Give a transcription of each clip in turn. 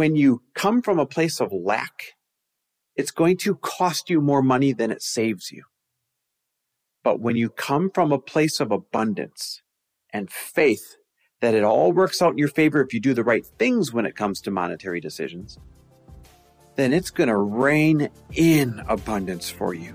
when you come from a place of lack, it's going to cost you more money than it saves you. But when you come from a place of abundance and faith that it all works out in your favor if you do the right things when it comes to monetary decisions, then it's going to rain in abundance for you.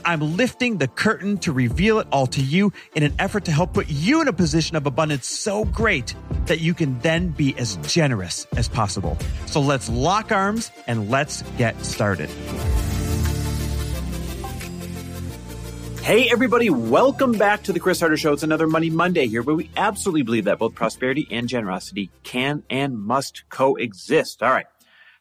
I'm lifting the curtain to reveal it all to you in an effort to help put you in a position of abundance so great that you can then be as generous as possible. So let's lock arms and let's get started. Hey, everybody, welcome back to the Chris Harder Show. It's another Money Monday here, where we absolutely believe that both prosperity and generosity can and must coexist. All right.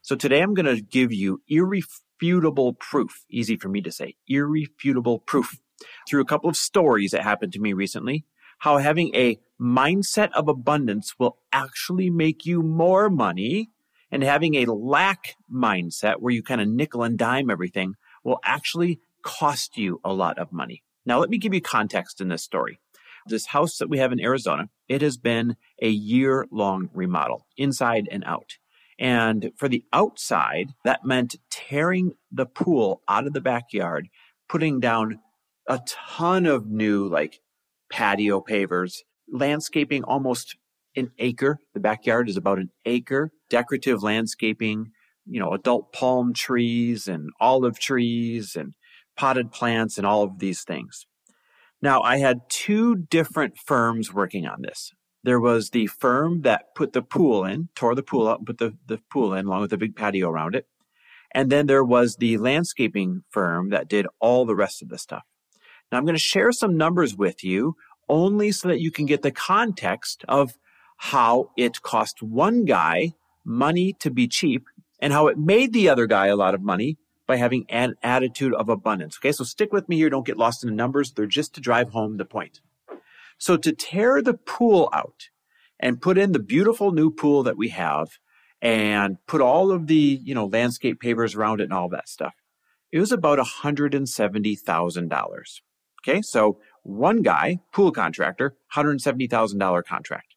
So today I'm going to give you irrefutable irrefutable proof. Easy for me to say. Irrefutable proof. Through a couple of stories that happened to me recently, how having a mindset of abundance will actually make you more money and having a lack mindset where you kind of nickel and dime everything will actually cost you a lot of money. Now, let me give you context in this story. This house that we have in Arizona, it has been a year long remodel inside and out. And for the outside, that meant tearing the pool out of the backyard, putting down a ton of new like patio pavers, landscaping almost an acre. The backyard is about an acre, decorative landscaping, you know, adult palm trees and olive trees and potted plants and all of these things. Now, I had two different firms working on this. There was the firm that put the pool in, tore the pool out and put the, the pool in along with a big patio around it. And then there was the landscaping firm that did all the rest of the stuff. Now I'm going to share some numbers with you only so that you can get the context of how it cost one guy money to be cheap and how it made the other guy a lot of money by having an attitude of abundance. Okay. So stick with me here. Don't get lost in the numbers. They're just to drive home the point. So to tear the pool out and put in the beautiful new pool that we have and put all of the, you know, landscape pavers around it and all that stuff, it was about $170,000. Okay. So one guy, pool contractor, $170,000 contract.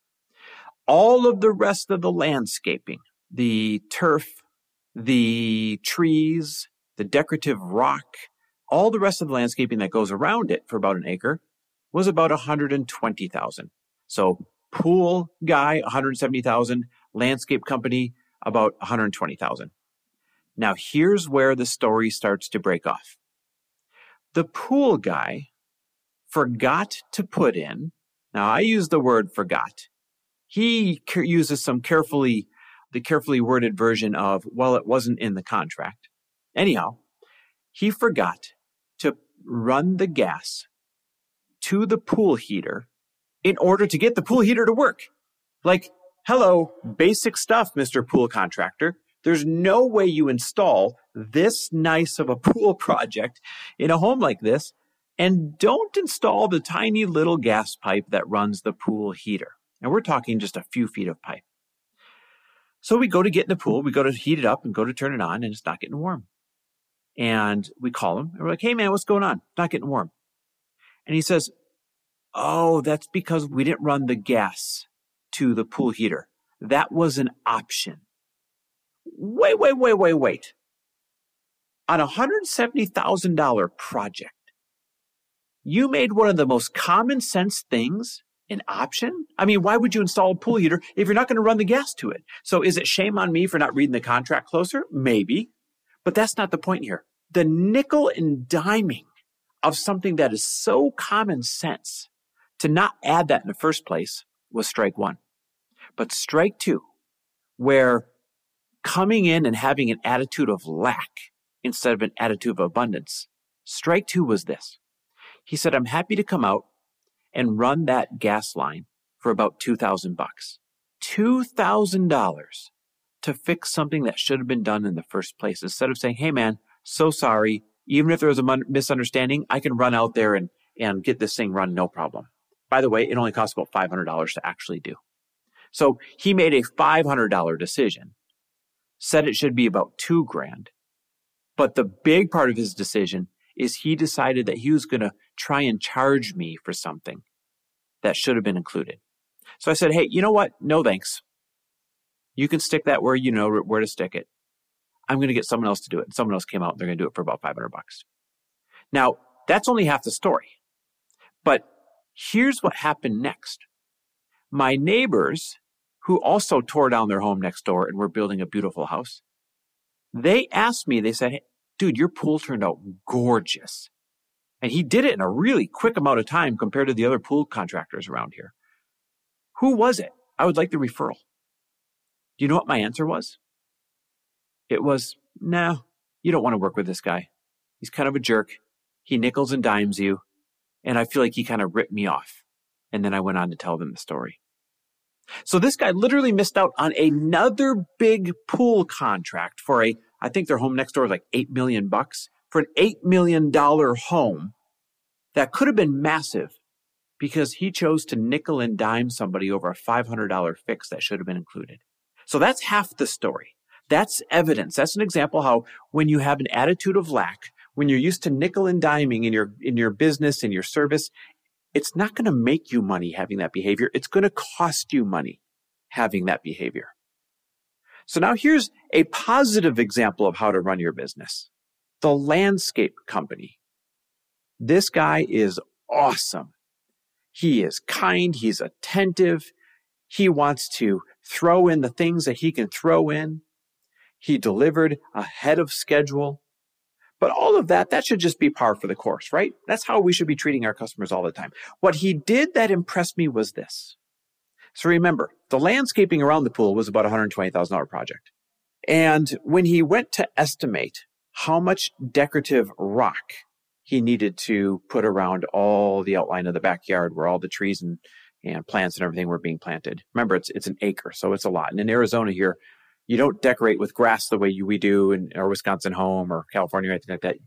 All of the rest of the landscaping, the turf, the trees, the decorative rock, all the rest of the landscaping that goes around it for about an acre was about 120,000. So pool guy, 170,000, landscape company, about 120,000. Now here's where the story starts to break off. The pool guy forgot to put in, now I use the word forgot. He uses some carefully, the carefully worded version of, well, it wasn't in the contract. Anyhow, he forgot to run the gas to the pool heater in order to get the pool heater to work. Like, hello, basic stuff, Mr. Pool Contractor. There's no way you install this nice of a pool project in a home like this and don't install the tiny little gas pipe that runs the pool heater. And we're talking just a few feet of pipe. So we go to get in the pool, we go to heat it up and go to turn it on, and it's not getting warm. And we call him and we're like, hey man, what's going on? Not getting warm. And he says, Oh, that's because we didn't run the gas to the pool heater. That was an option. Wait, wait, wait, wait, wait. On a $170,000 project, you made one of the most common sense things an option? I mean, why would you install a pool heater if you're not going to run the gas to it? So is it shame on me for not reading the contract closer? Maybe. But that's not the point here. The nickel and diming of something that is so common sense to not add that in the first place was strike one. But strike two, where coming in and having an attitude of lack instead of an attitude of abundance, strike two was this. He said, I'm happy to come out and run that gas line for about 2000 bucks. $2,000 to fix something that should have been done in the first place instead of saying, "Hey man, so sorry. Even if there was a misunderstanding, I can run out there and and get this thing run no problem." By the way, it only costs about $500 to actually do. So he made a $500 decision, said it should be about 2 grand. But the big part of his decision is he decided that he was going to try and charge me for something that should have been included. So I said, Hey, you know what? No thanks. You can stick that where you know where to stick it. I'm going to get someone else to do it. And someone else came out and they're going to do it for about 500 bucks. Now, that's only half the story. But here's what happened next. My neighbors, who also tore down their home next door and were building a beautiful house, they asked me, they said, hey, dude, your pool turned out gorgeous. And he did it in a really quick amount of time compared to the other pool contractors around here. Who was it? I would like the referral. Do you know what my answer was? It was, nah, you don't want to work with this guy. He's kind of a jerk. He nickels and dimes you. And I feel like he kind of ripped me off. And then I went on to tell them the story. So this guy literally missed out on another big pool contract for a, I think their home next door is like 8 million bucks for an $8 million home that could have been massive because he chose to nickel and dime somebody over a $500 fix that should have been included. So that's half the story. That's evidence. That's an example how when you have an attitude of lack, when you're used to nickel and diming in your, in your business, in your service, it's not going to make you money having that behavior. It's going to cost you money having that behavior. So now here's a positive example of how to run your business. The landscape company. This guy is awesome. He is kind. He's attentive. He wants to throw in the things that he can throw in. He delivered ahead of schedule. But all of that, that should just be par for the course, right? That's how we should be treating our customers all the time. What he did that impressed me was this. So remember, the landscaping around the pool was about $120,000 project. And when he went to estimate how much decorative rock he needed to put around all the outline of the backyard where all the trees and, and plants and everything were being planted. Remember, it's, it's an acre, so it's a lot. And in Arizona here, you don't decorate with grass the way you, we do in our Wisconsin home or California or anything like that.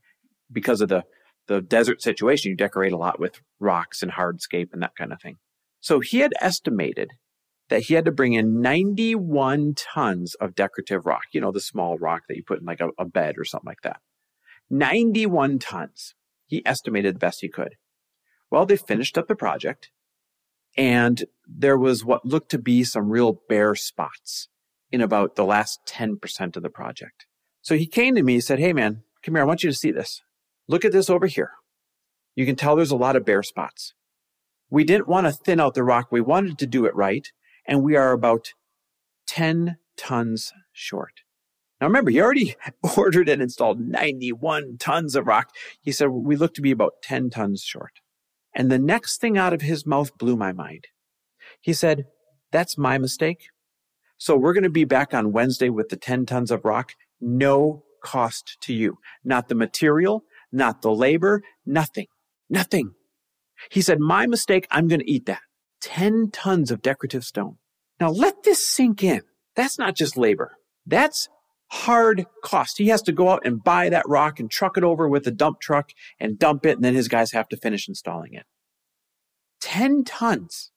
Because of the, the desert situation, you decorate a lot with rocks and hardscape and that kind of thing. So he had estimated that he had to bring in 91 tons of decorative rock, you know, the small rock that you put in like a, a bed or something like that. 91 tons. He estimated the best he could. Well, they finished up the project and there was what looked to be some real bare spots in about the last 10% of the project. So he came to me and said, Hey man, come here. I want you to see this. Look at this over here. You can tell there's a lot of bare spots. We didn't want to thin out the rock. We wanted to do it right. And we are about 10 tons short. Now remember, he already ordered and installed 91 tons of rock. He said, we look to be about 10 tons short. And the next thing out of his mouth blew my mind. He said, that's my mistake. So we're going to be back on Wednesday with the 10 tons of rock. No cost to you. Not the material, not the labor, nothing, nothing. He said, my mistake. I'm going to eat that. 10 tons of decorative stone. Now let this sink in. That's not just labor. That's hard cost. He has to go out and buy that rock and truck it over with a dump truck and dump it. And then his guys have to finish installing it. 10 tons.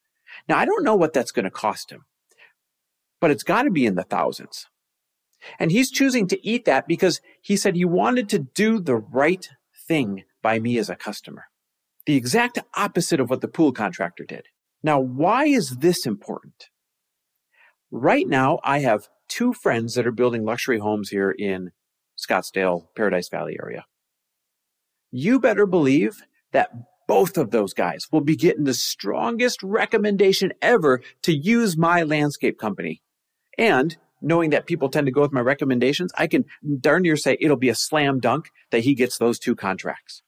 Now I don't know what that's going to cost him but it's got to be in the thousands. And he's choosing to eat that because he said he wanted to do the right thing by me as a customer. The exact opposite of what the pool contractor did. Now, why is this important? Right now, I have two friends that are building luxury homes here in Scottsdale, Paradise Valley area. You better believe that both of those guys will be getting the strongest recommendation ever to use my landscape company and knowing that people tend to go with my recommendations, I can darn near say it'll be a slam dunk that he gets those two contracts.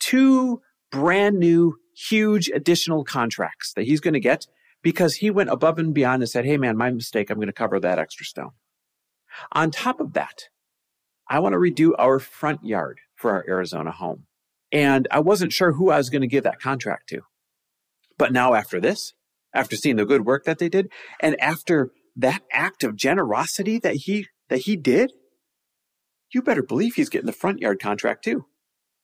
Two brand new, huge additional contracts that he's going to get because he went above and beyond and said, Hey man, my mistake. I'm going to cover that extra stone. On top of that, I want to redo our front yard for our Arizona home. And I wasn't sure who I was going to give that contract to. But now after this, after seeing the good work that they did and after that act of generosity that he that he did, you better believe he's getting the front yard contract too.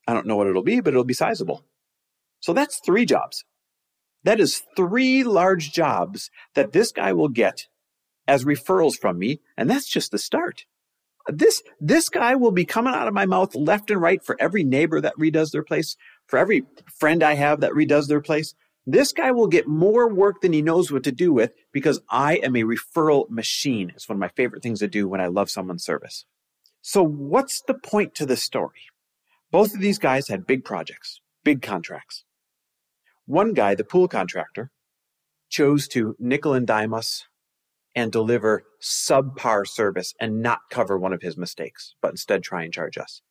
I don't know what it'll be, but it'll be sizable. So that's three jobs. That is three large jobs that this guy will get as referrals from me. And that's just the start. This, this guy will be coming out of my mouth left and right for every neighbor that redoes their place, for every friend I have that redoes their place. This guy will get more work than he knows what to do with because I am a referral machine. It's one of my favorite things to do when I love someone's service. So what's the point to this story? Both of these guys had big projects, big contracts. One guy, the pool contractor, chose to nickel and dime us and deliver subpar service and not cover one of his mistakes, but instead try and charge us.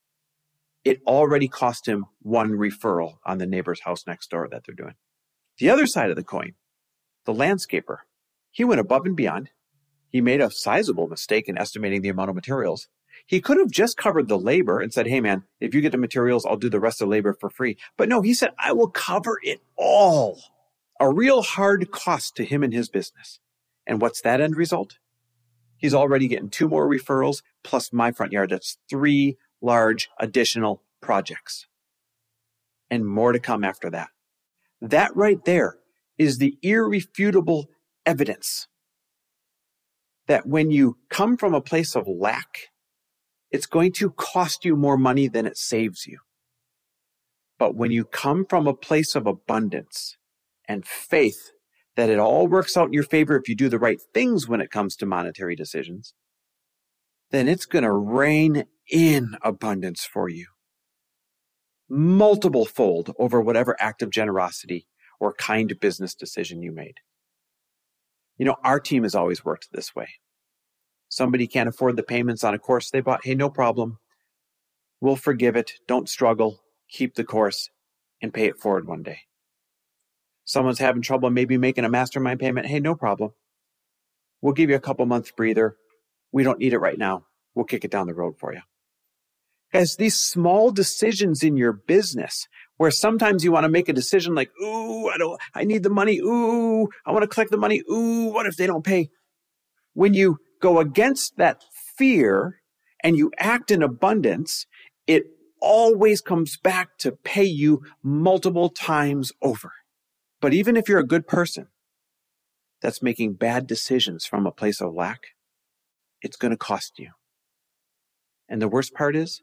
It already cost him one referral on the neighbor's house next door that they're doing. The other side of the coin, the landscaper, he went above and beyond. He made a sizable mistake in estimating the amount of materials. He could have just covered the labor and said, Hey man, if you get the materials, I'll do the rest of the labor for free. But no, he said, I will cover it all. A real hard cost to him and his business. And what's that end result? He's already getting two more referrals plus my front yard. That's three large additional projects and more to come after that. That right there is the irrefutable evidence that when you come from a place of lack, it's going to cost you more money than it saves you. But when you come from a place of abundance and faith that it all works out in your favor if you do the right things when it comes to monetary decisions, then it's going to rain in abundance for you. Multiple fold over whatever act of generosity or kind business decision you made. You know, our team has always worked this way. Somebody can't afford the payments on a course they bought. Hey, no problem. We'll forgive it. Don't struggle. Keep the course and pay it forward one day someone's having trouble maybe making a mastermind payment, hey, no problem. We'll give you a couple months breather. We don't need it right now. We'll kick it down the road for you. Guys, these small decisions in your business where sometimes you want to make a decision like, ooh, I don't, I need the money. Ooh, I want to collect the money. Ooh, what if they don't pay? When you go against that fear and you act in abundance, it always comes back to pay you multiple times over. But even if you're a good person that's making bad decisions from a place of lack, it's going to cost you. And the worst part is,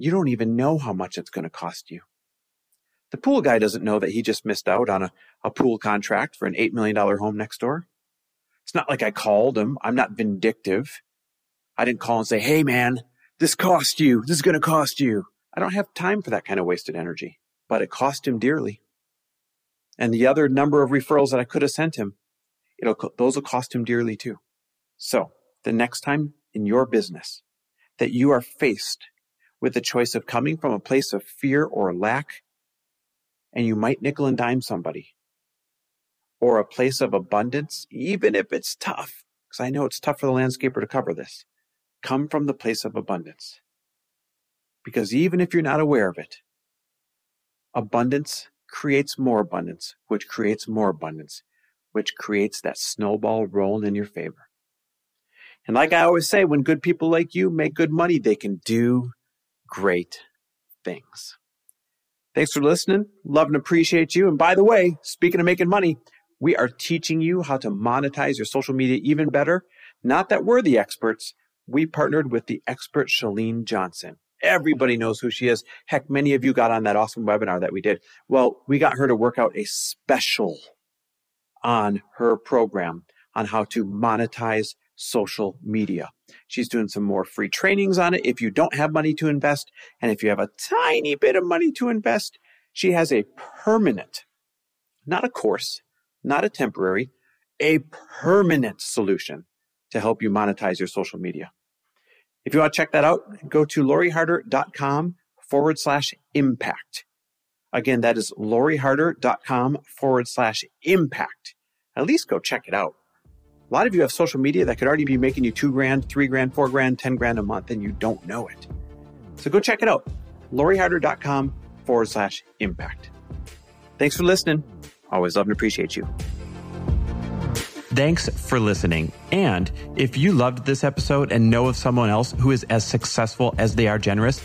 you don't even know how much it's going to cost you. The pool guy doesn't know that he just missed out on a, a pool contract for an $8 million home next door. It's not like I called him. I'm not vindictive. I didn't call and say, Hey man, this cost you. This is going to cost you. I don't have time for that kind of wasted energy, but it cost him dearly and the other number of referrals that I could have sent him, it'll, those will cost him dearly too. So the next time in your business that you are faced with the choice of coming from a place of fear or lack, and you might nickel and dime somebody, or a place of abundance, even if it's tough, because I know it's tough for the landscaper to cover this, come from the place of abundance. Because even if you're not aware of it, abundance creates more abundance, which creates more abundance, which creates that snowball rolling in your favor. And like I always say, when good people like you make good money, they can do great things. Thanks for listening. Love and appreciate you. And by the way, speaking of making money, we are teaching you how to monetize your social media even better. Not that we're the experts. We partnered with the expert Chalene Johnson. Everybody knows who she is. Heck, many of you got on that awesome webinar that we did. Well, we got her to work out a special on her program on how to monetize social media. She's doing some more free trainings on it. If you don't have money to invest, and if you have a tiny bit of money to invest, she has a permanent, not a course, not a temporary, a permanent solution to help you monetize your social media. If you want to check that out, go to loriharder.com forward slash impact. Again, that is loriharder.com forward slash impact. At least go check it out. A lot of you have social media that could already be making you two grand, three grand, four grand, 10 grand a month, and you don't know it. So go check it out. loriharder.com forward slash impact. Thanks for listening. Always love and appreciate you. Thanks for listening. And if you loved this episode and know of someone else who is as successful as they are generous,